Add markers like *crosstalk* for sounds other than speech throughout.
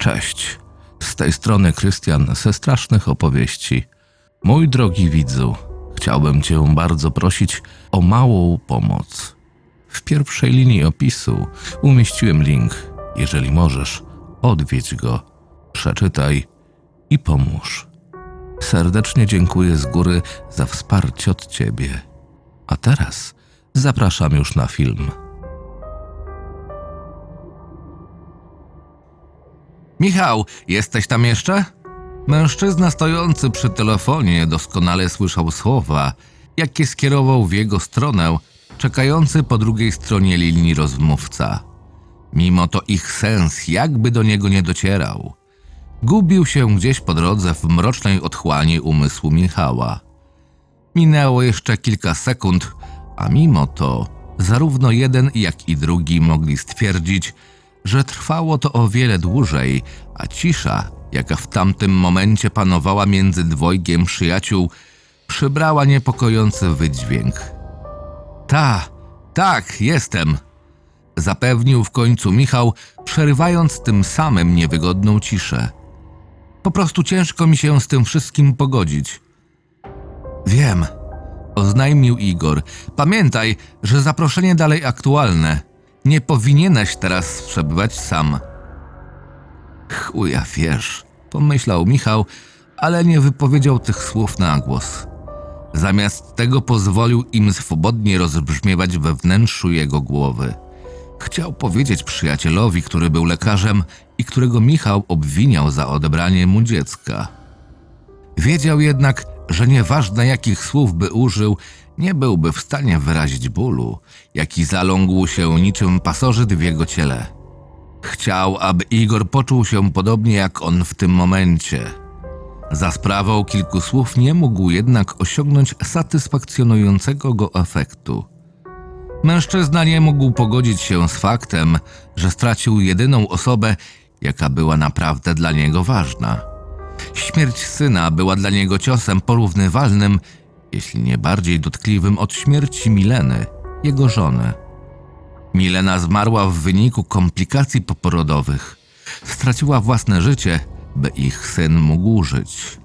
Cześć. Z tej strony Krystian ze strasznych opowieści. Mój drogi widzu, chciałbym Cię bardzo prosić o małą pomoc. W pierwszej linii opisu umieściłem link. Jeżeli możesz, odwiedź go, przeczytaj i pomóż. Serdecznie dziękuję z góry za wsparcie od Ciebie. A teraz zapraszam już na film. Michał, jesteś tam jeszcze? Mężczyzna stojący przy telefonie doskonale słyszał słowa, jakie skierował w jego stronę czekający po drugiej stronie linii rozmówca. Mimo to ich sens jakby do niego nie docierał. Gubił się gdzieś po drodze w mrocznej otchłani umysłu Michała. Minęło jeszcze kilka sekund, a mimo to zarówno jeden, jak i drugi mogli stwierdzić, że trwało to o wiele dłużej, a cisza, jaka w tamtym momencie panowała między dwojgiem przyjaciół, przybrała niepokojący wydźwięk. Ta, tak, jestem, zapewnił w końcu Michał, przerywając tym samym niewygodną ciszę. Po prostu ciężko mi się z tym wszystkim pogodzić. Wiem, oznajmił Igor. Pamiętaj, że zaproszenie dalej aktualne. Nie powinieneś teraz przebywać sam. Chuja wiesz, pomyślał Michał, ale nie wypowiedział tych słów na głos. Zamiast tego pozwolił im swobodnie rozbrzmiewać we wnętrzu jego głowy. Chciał powiedzieć przyjacielowi, który był lekarzem i którego Michał obwiniał za odebranie mu dziecka. Wiedział jednak, że nieważne jakich słów by użył, nie byłby w stanie wyrazić bólu, jaki zalągł się niczym pasożyt w jego ciele. Chciał, aby Igor poczuł się podobnie jak on w tym momencie. Za sprawą kilku słów nie mógł jednak osiągnąć satysfakcjonującego go efektu. Mężczyzna nie mógł pogodzić się z faktem, że stracił jedyną osobę, jaka była naprawdę dla niego ważna. Śmierć syna była dla niego ciosem porównywalnym, jeśli nie bardziej dotkliwym od śmierci Mileny, jego żony. Milena zmarła w wyniku komplikacji poporodowych. Straciła własne życie, by ich syn mógł żyć.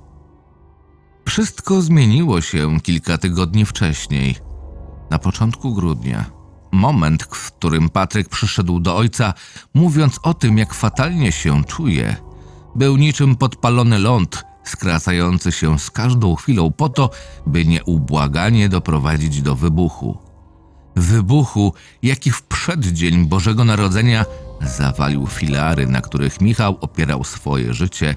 Wszystko zmieniło się kilka tygodni wcześniej, na początku grudnia. Moment, w którym Patryk przyszedł do ojca, mówiąc o tym, jak fatalnie się czuje, był niczym podpalony ląd, skracający się z każdą chwilą po to, by nieubłaganie doprowadzić do wybuchu. Wybuchu, jaki w przeddzień Bożego Narodzenia zawalił filary, na których Michał opierał swoje życie,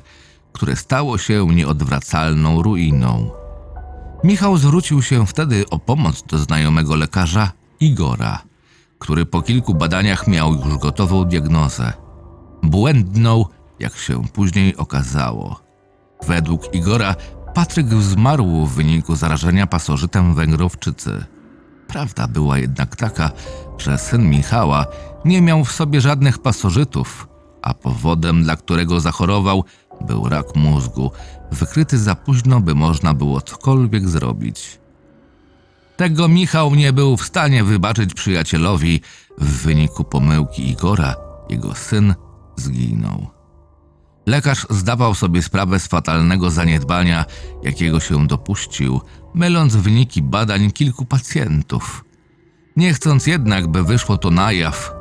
które stało się nieodwracalną ruiną. Michał zwrócił się wtedy o pomoc do znajomego lekarza Igora, który po kilku badaniach miał już gotową diagnozę. Błędną, jak się później okazało. Według Igora Patryk zmarł w wyniku zarażenia pasożytem węgrowczycy. Prawda była jednak taka, że syn Michała nie miał w sobie żadnych pasożytów, a powodem, dla którego zachorował, był rak mózgu, wykryty za późno, by można było cokolwiek zrobić. Tego Michał nie był w stanie wybaczyć przyjacielowi. W wyniku pomyłki Igora jego syn zginął. Lekarz zdawał sobie sprawę z fatalnego zaniedbania, jakiego się dopuścił, myląc wyniki badań kilku pacjentów. Nie chcąc jednak, by wyszło to na jaw,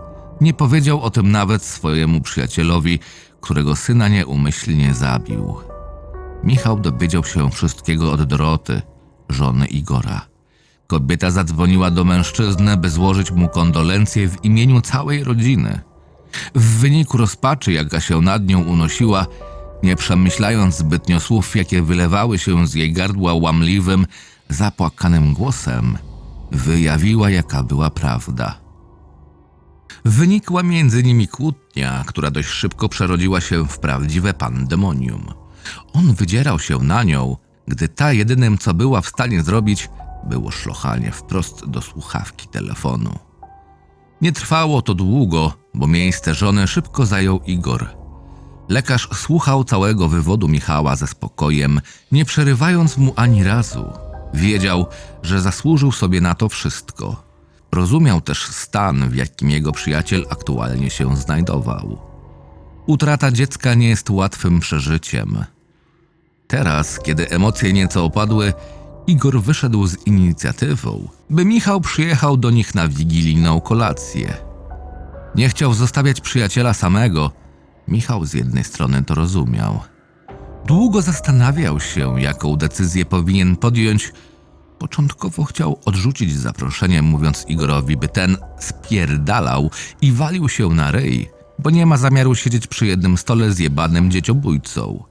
nie powiedział o tym nawet swojemu przyjacielowi, którego syna nieumyślnie zabił. Michał dowiedział się wszystkiego od Doroty, żony Igora. Kobieta zadzwoniła do mężczyzny, by złożyć mu kondolencje w imieniu całej rodziny. W wyniku rozpaczy, jaka się nad nią unosiła, nie przemyślając zbytnio słów, jakie wylewały się z jej gardła łamliwym, zapłakanym głosem, wyjawiła, jaka była prawda. Wynikła między nimi kłótnia, która dość szybko przerodziła się w prawdziwe pandemonium. On wydzierał się na nią, gdy ta jedynym, co była w stanie zrobić, było szlochanie wprost do słuchawki telefonu. Nie trwało to długo, bo miejsce żony szybko zajął Igor. Lekarz słuchał całego wywodu Michała ze spokojem, nie przerywając mu ani razu. Wiedział, że zasłużył sobie na to wszystko. Rozumiał też stan, w jakim jego przyjaciel aktualnie się znajdował. Utrata dziecka nie jest łatwym przeżyciem. Teraz, kiedy emocje nieco opadły, Igor wyszedł z inicjatywą, by Michał przyjechał do nich na wigilijną kolację. Nie chciał zostawiać przyjaciela samego. Michał z jednej strony to rozumiał. Długo zastanawiał się, jaką decyzję powinien podjąć. Początkowo chciał odrzucić zaproszenie, mówiąc Igorowi, by ten spierdalał i walił się na ryj, bo nie ma zamiaru siedzieć przy jednym stole z jebanym dzieciobójcą.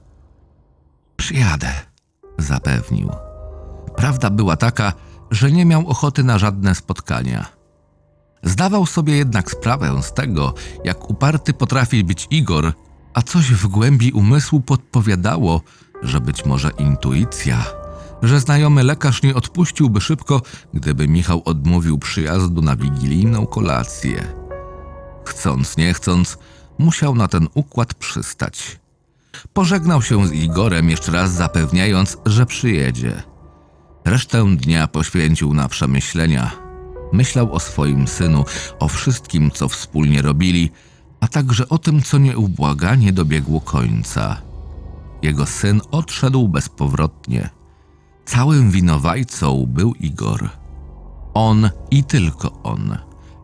Przyjadę, zapewnił. Prawda była taka, że nie miał ochoty na żadne spotkania. Zdawał sobie jednak sprawę z tego, jak uparty potrafi być Igor, a coś w głębi umysłu podpowiadało, że być może intuicja, że znajomy lekarz nie odpuściłby szybko, gdyby Michał odmówił przyjazdu na wigilijną kolację. Chcąc, nie chcąc, musiał na ten układ przystać. Pożegnał się z Igorem jeszcze raz zapewniając, że przyjedzie. Resztę dnia poświęcił na przemyślenia. Myślał o swoim synu, o wszystkim, co wspólnie robili, a także o tym, co nieubłaganie dobiegło końca. Jego syn odszedł bezpowrotnie. Całym winowajcą był Igor. On i tylko on.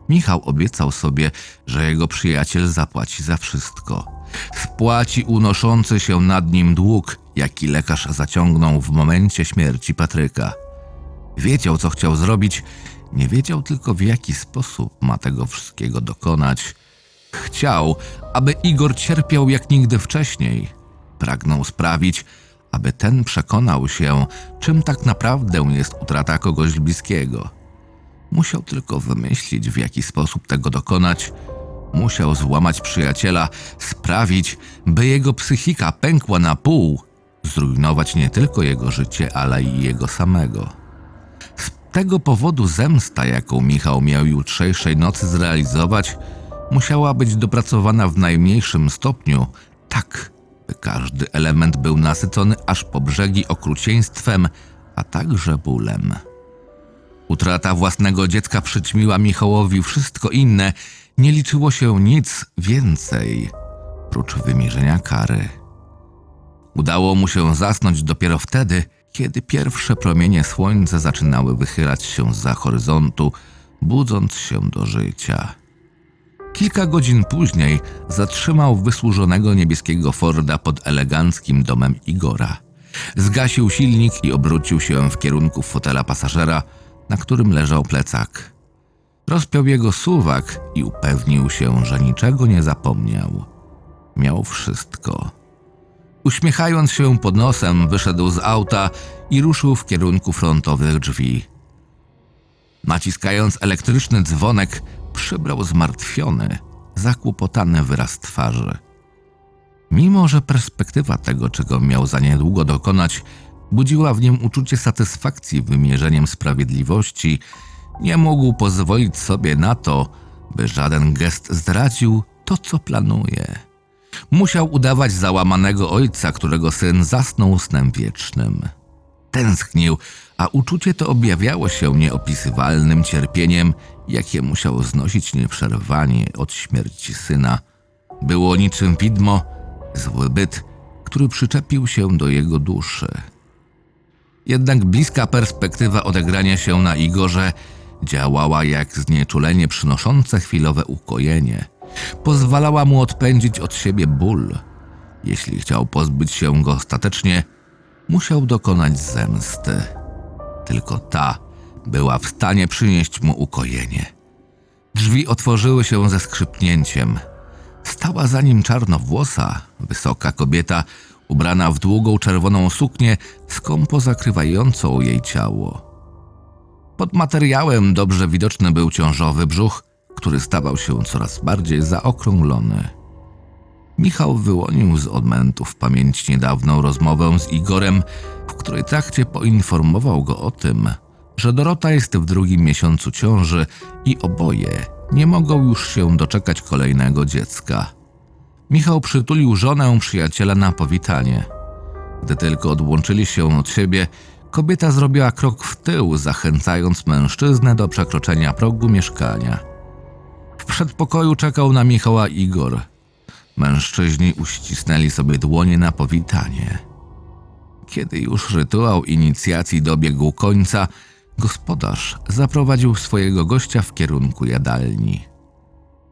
Michał obiecał sobie, że jego przyjaciel zapłaci za wszystko. Spłaci unoszący się nad nim dług, jaki lekarz zaciągnął w momencie śmierci Patryka. Wiedział, co chciał zrobić, nie wiedział tylko w jaki sposób ma tego wszystkiego dokonać. Chciał, aby Igor cierpiał jak nigdy wcześniej. Pragnął sprawić, aby ten przekonał się, czym tak naprawdę jest utrata kogoś bliskiego. Musiał tylko wymyślić, w jaki sposób tego dokonać. Musiał złamać przyjaciela, sprawić, by jego psychika pękła na pół, zrujnować nie tylko jego życie, ale i jego samego. Z tego powodu zemsta, jaką Michał miał jutrzejszej nocy zrealizować, musiała być dopracowana w najmniejszym stopniu, tak, by każdy element był nasycony aż po brzegi okrucieństwem, a także bólem. Utrata własnego dziecka przyćmiła Michałowi wszystko inne, nie liczyło się nic więcej, prócz wymierzenia kary. Udało mu się zasnąć dopiero wtedy, kiedy pierwsze promienie słońca zaczynały wychylać się za horyzontu, budząc się do życia. Kilka godzin później zatrzymał wysłużonego niebieskiego Forda pod eleganckim domem Igora. Zgasił silnik i obrócił się w kierunku fotela pasażera, na którym leżał plecak. Rozpiął jego suwak i upewnił się, że niczego nie zapomniał. Miał wszystko. Uśmiechając się pod nosem, wyszedł z auta i ruszył w kierunku frontowych drzwi. Naciskając elektryczny dzwonek, przybrał zmartwiony, zakłopotany wyraz twarzy. Mimo, że perspektywa tego, czego miał za niedługo dokonać, budziła w nim uczucie satysfakcji wymierzeniem sprawiedliwości, nie mógł pozwolić sobie na to, by żaden gest zdradził to, co planuje. Musiał udawać załamanego ojca, którego syn zasnął snem wiecznym. Tęsknił, a uczucie to objawiało się nieopisywalnym cierpieniem, jakie musiał znosić nieprzerwanie od śmierci syna. Było niczym widmo, zły byt, który przyczepił się do jego duszy. Jednak bliska perspektywa odegrania się na Igorze działała jak znieczulenie przynoszące chwilowe ukojenie. Pozwalała mu odpędzić od siebie ból. Jeśli chciał pozbyć się go ostatecznie, musiał dokonać zemsty. Tylko ta była w stanie przynieść mu ukojenie. Drzwi otworzyły się ze skrzypnięciem. Stała za nim czarnowłosa, wysoka kobieta, ubrana w długą czerwoną suknię, skąpo zakrywającą jej ciało. Pod materiałem dobrze widoczny był ciążowy brzuch, który stawał się coraz bardziej zaokrąglony. Michał wyłonił z odmętu w pamięć niedawną rozmowę z Igorem, w której trakcie poinformował go o tym, że Dorota jest w drugim miesiącu ciąży i oboje nie mogą już się doczekać kolejnego dziecka. Michał przytulił żonę przyjaciela na powitanie. Gdy tylko odłączyli się od siebie, kobieta zrobiła krok w tył, zachęcając mężczyznę do przekroczenia progu mieszkania. W przedpokoju czekał na Michała Igor. Mężczyźni uścisnęli sobie dłonie na powitanie. Kiedy już rytuał inicjacji dobiegł końca, gospodarz zaprowadził swojego gościa w kierunku jadalni.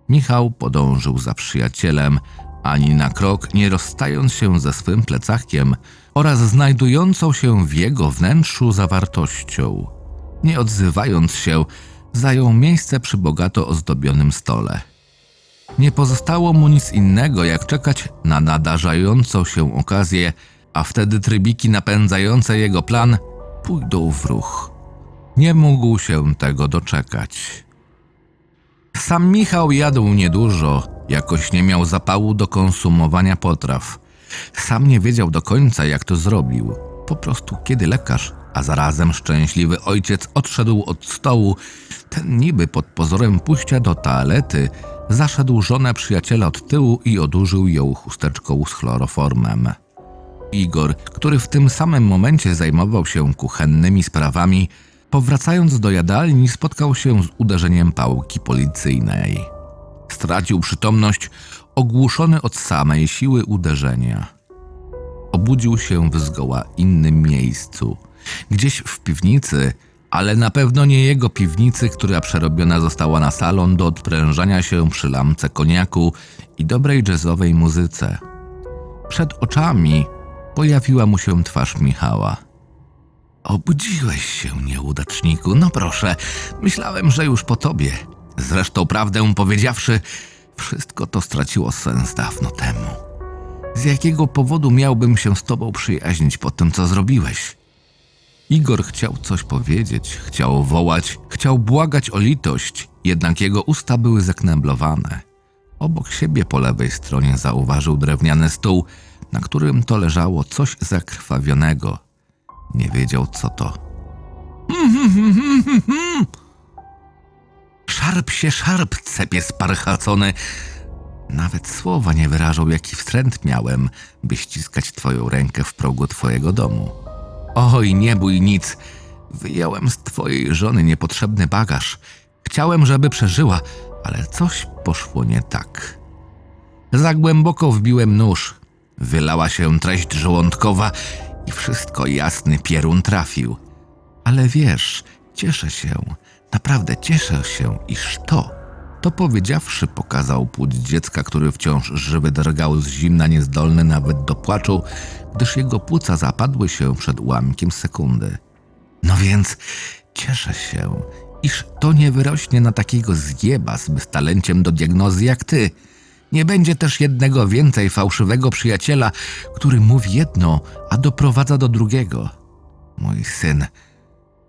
Michał podążył za przyjacielem, ani na krok nie rozstając się ze swym plecakiem oraz znajdującą się w jego wnętrzu zawartością. Nie odzywając się, zajął miejsce przy bogato ozdobionym stole. Nie pozostało mu nic innego, jak czekać na nadarzającą się okazję, a wtedy trybiki napędzające jego plan pójdą w ruch. Nie mógł się tego doczekać. Sam Michał jadł niedużo, jakoś nie miał zapału do konsumowania potraw. Sam nie wiedział do końca, jak to zrobił. Po prostu, kiedy lekarz, a zarazem szczęśliwy ojciec odszedł od stołu, ten niby pod pozorem pójścia do toalety, zaszedł żonę przyjaciela od tyłu i odurzył ją chusteczką z chloroformem. Igor, który w tym samym momencie zajmował się kuchennymi sprawami, powracając do jadalni, spotkał się z uderzeniem pałki policyjnej. Stracił przytomność, ogłuszony od samej siły uderzenia. Obudził się w zgoła innym miejscu, gdzieś w piwnicy, ale na pewno nie jego piwnicy, która przerobiona została na salon do odprężania się przy lampce koniaku i dobrej jazzowej muzyce. Przed oczami pojawiła mu się twarz Michała. Obudziłeś się, nieudaczniku. No proszę, myślałem, że już po tobie. Zresztą, prawdę powiedziawszy, wszystko to straciło sens dawno temu. Z jakiego powodu miałbym się z tobą przyjaźnić po tym, co zrobiłeś? Igor chciał coś powiedzieć, chciał wołać, chciał błagać o litość, jednak jego usta były zakneblowane. Obok siebie po lewej stronie zauważył drewniany stół, na którym to leżało coś zakrwawionego. Nie wiedział, co to. *laughs* Szarp się, szarp, cepie sparchacony. Nawet słowa nie wyrażą, jaki wstręt miałem, by ściskać twoją rękę w progu twojego domu. Oj, nie bój nic. Wyjąłem z twojej żony niepotrzebny bagaż. Chciałem, żeby przeżyła, ale coś poszło nie tak. Za głęboko wbiłem nóż. Wylała się treść żołądkowa i wszystko jasny pierun trafił. Ale wiesz, cieszę się, naprawdę cieszę się, iż to. To powiedziawszy, pokazał płód dziecka, który wciąż żywy drgał z zimna, niezdolny nawet do płaczu, gdyż jego płuca zapadły się przed ułamkiem sekundy. No więc cieszę się, iż to nie wyrośnie na takiego zjeba z beztalenciem do diagnozy jak ty. Nie będzie też jednego więcej fałszywego przyjaciela, który mówi jedno, a doprowadza do drugiego. Mój syn,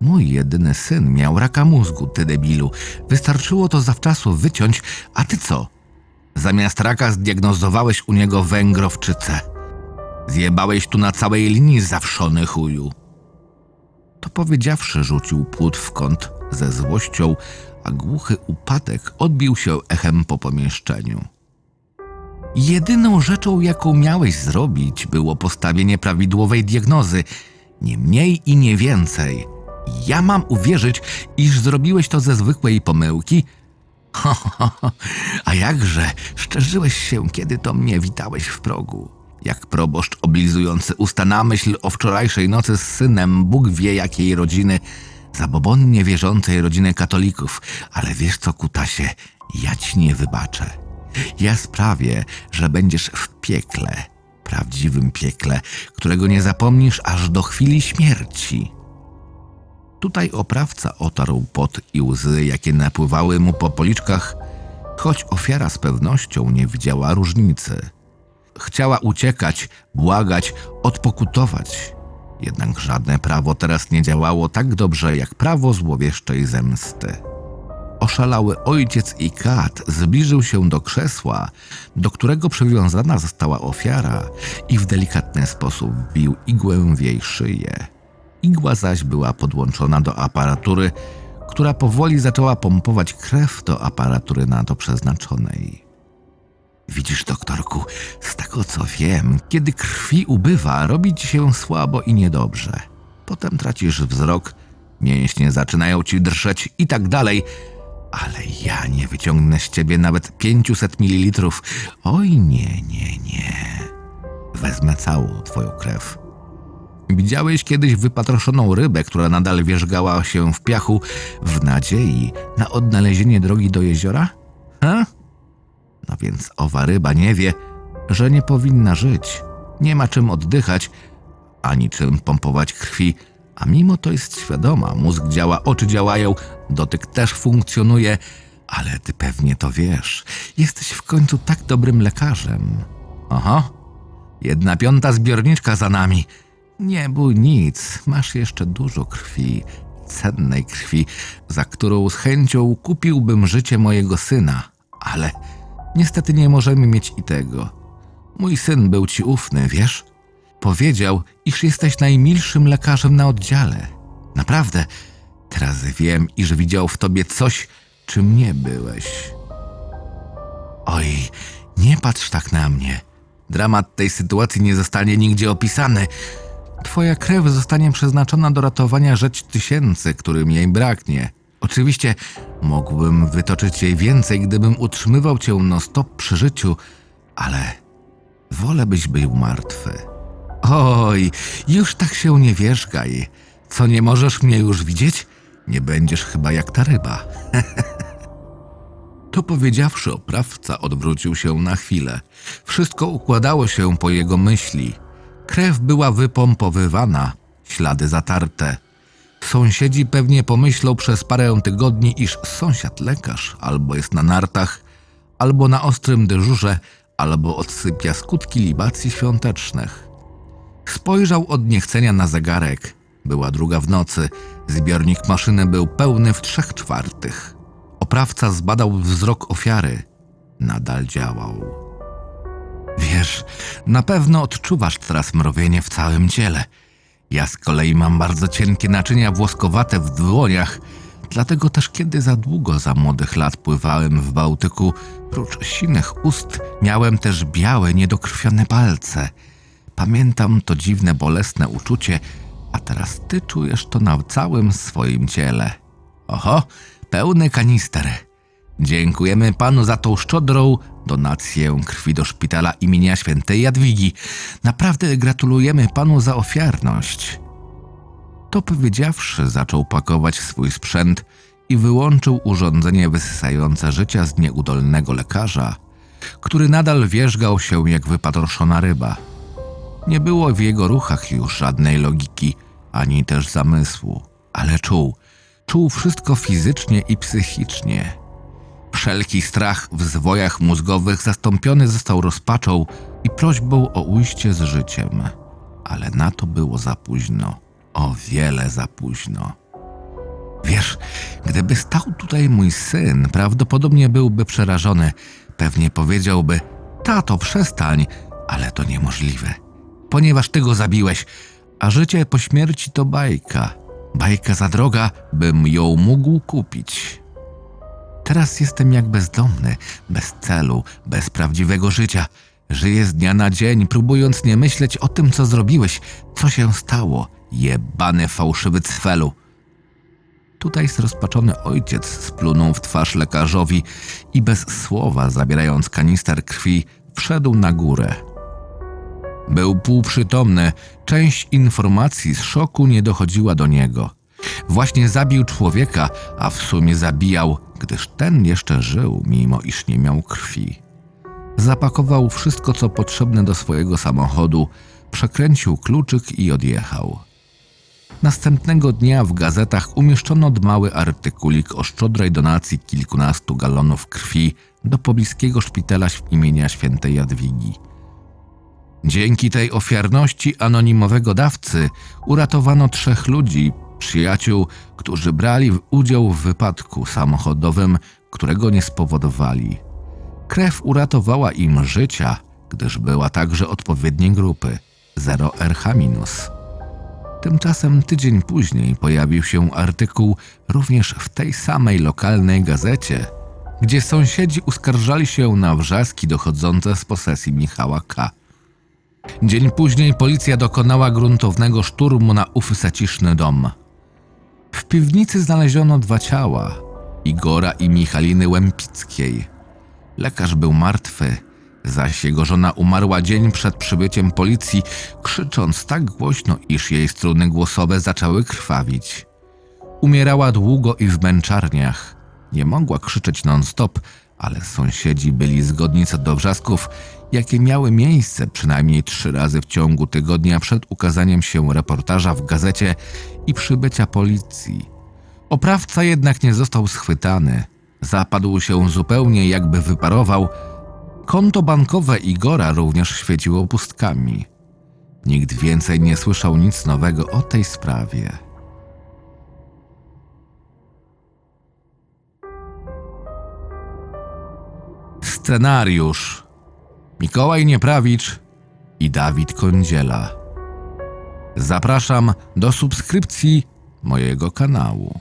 mój jedyny syn miał raka mózgu, ty debilu. Wystarczyło to zawczasu wyciąć, a ty co? Zamiast raka zdiagnozowałeś u niego węgrowczycę. Zjebałeś tu na całej linii zawszony chuju. To powiedziawszy, rzucił płód w kąt ze złością, a głuchy upadek odbił się echem po pomieszczeniu. Jedyną rzeczą, jaką miałeś zrobić, było postawienie prawidłowej diagnozy, nie mniej i nie więcej. Ja mam uwierzyć, iż zrobiłeś to ze zwykłej pomyłki? *laughs* Ho, ho, ho. A jakże szczerzyłeś się, kiedy to mnie witałeś w progu. Jak proboszcz oblizujący usta na myśl o wczorajszej nocy z synem Bóg wie jakiej rodziny, zabobonnie wierzącej rodziny katolików. Ale wiesz co, kutasie, ja ci nie wybaczę. Ja sprawię, że będziesz w piekle, prawdziwym piekle, którego nie zapomnisz aż do chwili śmierci. Tutaj oprawca otarł pot i łzy, jakie napływały mu po policzkach, choć ofiara z pewnością nie widziała różnicy. Chciała uciekać, błagać, odpokutować. Jednak żadne prawo teraz nie działało tak dobrze jak prawo złowieszczej zemsty. Oszalały ojciec i kat zbliżył się do krzesła, do którego przywiązana została ofiara i w delikatny sposób wbił igłę w jej szyję. Igła zaś była podłączona do aparatury, która powoli zaczęła pompować krew do aparatury na to przeznaczonej. Widzisz, doktorku, z tego co wiem, kiedy krwi ubywa, robi ci się słabo i niedobrze. Potem tracisz wzrok, mięśnie zaczynają ci drżeć i tak dalej, Ale ja nie wyciągnę z ciebie nawet 500 ml. Oj, nie, nie, nie. Wezmę całą twoją krew. Widziałeś kiedyś wypatroszoną rybę, która nadal wierzgała się w piachu w nadziei na odnalezienie drogi do jeziora? Ha? No więc owa ryba nie wie, że nie powinna żyć. Nie ma czym oddychać, ani czym pompować krwi, a mimo to jest świadoma. Mózg działa, oczy działają, dotyk też funkcjonuje, ale ty pewnie to wiesz. Jesteś w końcu tak dobrym lekarzem. Aha, jedna piąta zbiorniczka za nami. Nie bój nic, masz jeszcze dużo krwi, cennej krwi, za którą z chęcią kupiłbym życie mojego syna, ale niestety nie możemy mieć i tego. Mój syn był ci ufny, wiesz? Powiedział, iż jesteś najmilszym lekarzem na oddziale. Naprawdę, teraz wiem, iż widział w tobie coś, czym nie byłeś. Oj, nie patrz tak na mnie. Dramat tej sytuacji nie zostanie nigdzie opisany. Twoja krew zostanie przeznaczona do ratowania rzecz tysięcy, którym jej braknie. Oczywiście mógłbym wytoczyć jej więcej, gdybym utrzymywał cię non-stop przy życiu, ale wolę byś był martwy. Oj, już tak się nie wierzgaj. Co, nie możesz mnie już widzieć? Nie będziesz chyba jak ta ryba. *laughs* To powiedziawszy, oprawca odwrócił się na chwilę. Wszystko układało się po jego myśli. Krew była wypompowywana, ślady zatarte. Sąsiedzi pewnie pomyślą przez parę tygodni, iż sąsiad lekarz albo jest na nartach, albo na ostrym dyżurze, albo odsypia skutki libacji świątecznych. Spojrzał od niechcenia na zegarek. Była druga w nocy. Zbiornik maszyny był pełny w trzech czwartych. Oprawca zbadał wzrok ofiary. Nadal działał. Wiesz, na pewno odczuwasz teraz mrowienie w całym ciele. Ja z kolei mam bardzo cienkie naczynia włoskowate w dłoniach, dlatego też kiedy za długo za młodych lat pływałem w Bałtyku, prócz sinych ust miałem też białe, niedokrwione palce. Pamiętam to dziwne, bolesne uczucie, a teraz ty czujesz to na całym swoim ciele. Oho, pełny kanister. Dziękujemy panu za tą szczodrą donację krwi do szpitala imienia świętej Jadwigi. Naprawdę gratulujemy panu za ofiarność. To powiedziawszy, zaczął pakować swój sprzęt i wyłączył urządzenie wysysające życia z nieudolnego lekarza, który nadal wierzgał się jak wypatroszona ryba. Nie było w jego ruchach już żadnej logiki, ani też zamysłu, ale czuł, czuł wszystko fizycznie i psychicznie. Wszelki strach w zwojach mózgowych zastąpiony został rozpaczą i prośbą o ujście z życiem. Ale na to było za późno, o wiele za późno. Wiesz, gdyby stał tutaj mój syn, prawdopodobnie byłby przerażony. Pewnie powiedziałby: Tato, przestań, ale to niemożliwe, ponieważ ty go zabiłeś, a życie po śmierci to bajka. Bajka za droga, bym ją mógł kupić. Teraz jestem jak bezdomny, bez celu, bez prawdziwego życia. Żyję z dnia na dzień, próbując nie myśleć o tym, co zrobiłeś, co się stało. Jebany fałszywy cfelu. Tutaj zrozpaczony ojciec splunął w twarz lekarzowi i bez słowa, zabierając kanister krwi, wszedł na górę. Był półprzytomny, część informacji z szoku nie dochodziła do niego. Właśnie zabił człowieka, a w sumie zabijał, gdyż ten jeszcze żył, mimo iż nie miał krwi. Zapakował wszystko, co potrzebne do swojego samochodu, przekręcił kluczyk i odjechał. Następnego dnia w gazetach umieszczono mały artykulik o szczodrej donacji kilkunastu galonów krwi do pobliskiego szpitala imienia świętej Jadwigi. Dzięki tej ofiarności anonimowego dawcy uratowano trzech ludzi, przyjaciół, którzy brali udział w wypadku samochodowym, którego nie spowodowali. Krew uratowała im życia, gdyż była także odpowiedniej grupy 0RH-. Tymczasem tydzień później pojawił się artykuł również w tej samej lokalnej gazecie, gdzie sąsiedzi uskarżali się na wrzaski dochodzące z posesji Michała K. Dzień później policja dokonała gruntownego szturmu na ów zaciszny dom. W piwnicy znaleziono dwa ciała. Igora i Michaliny Łępickiej. Lekarz był martwy, zaś jego żona umarła dzień przed przybyciem policji, krzycząc tak głośno, iż jej struny głosowe zaczęły krwawić. Umierała długo i w męczarniach. Nie mogła krzyczeć non-stop, ale sąsiedzi byli zgodni co do wrzasków, jakie miały miejsce przynajmniej trzy razy w ciągu tygodnia przed ukazaniem się reportaża w gazecie i przybycia policji. Oprawca jednak nie został schwytany. Zapadł się zupełnie, jakby wyparował. Konto bankowe Igora również świeciło pustkami. Nikt więcej nie słyszał nic nowego o tej sprawie. Scenariusz Mikołaj Nieprawicz i Dawid Kądziela. Zapraszam do subskrypcji mojego kanału.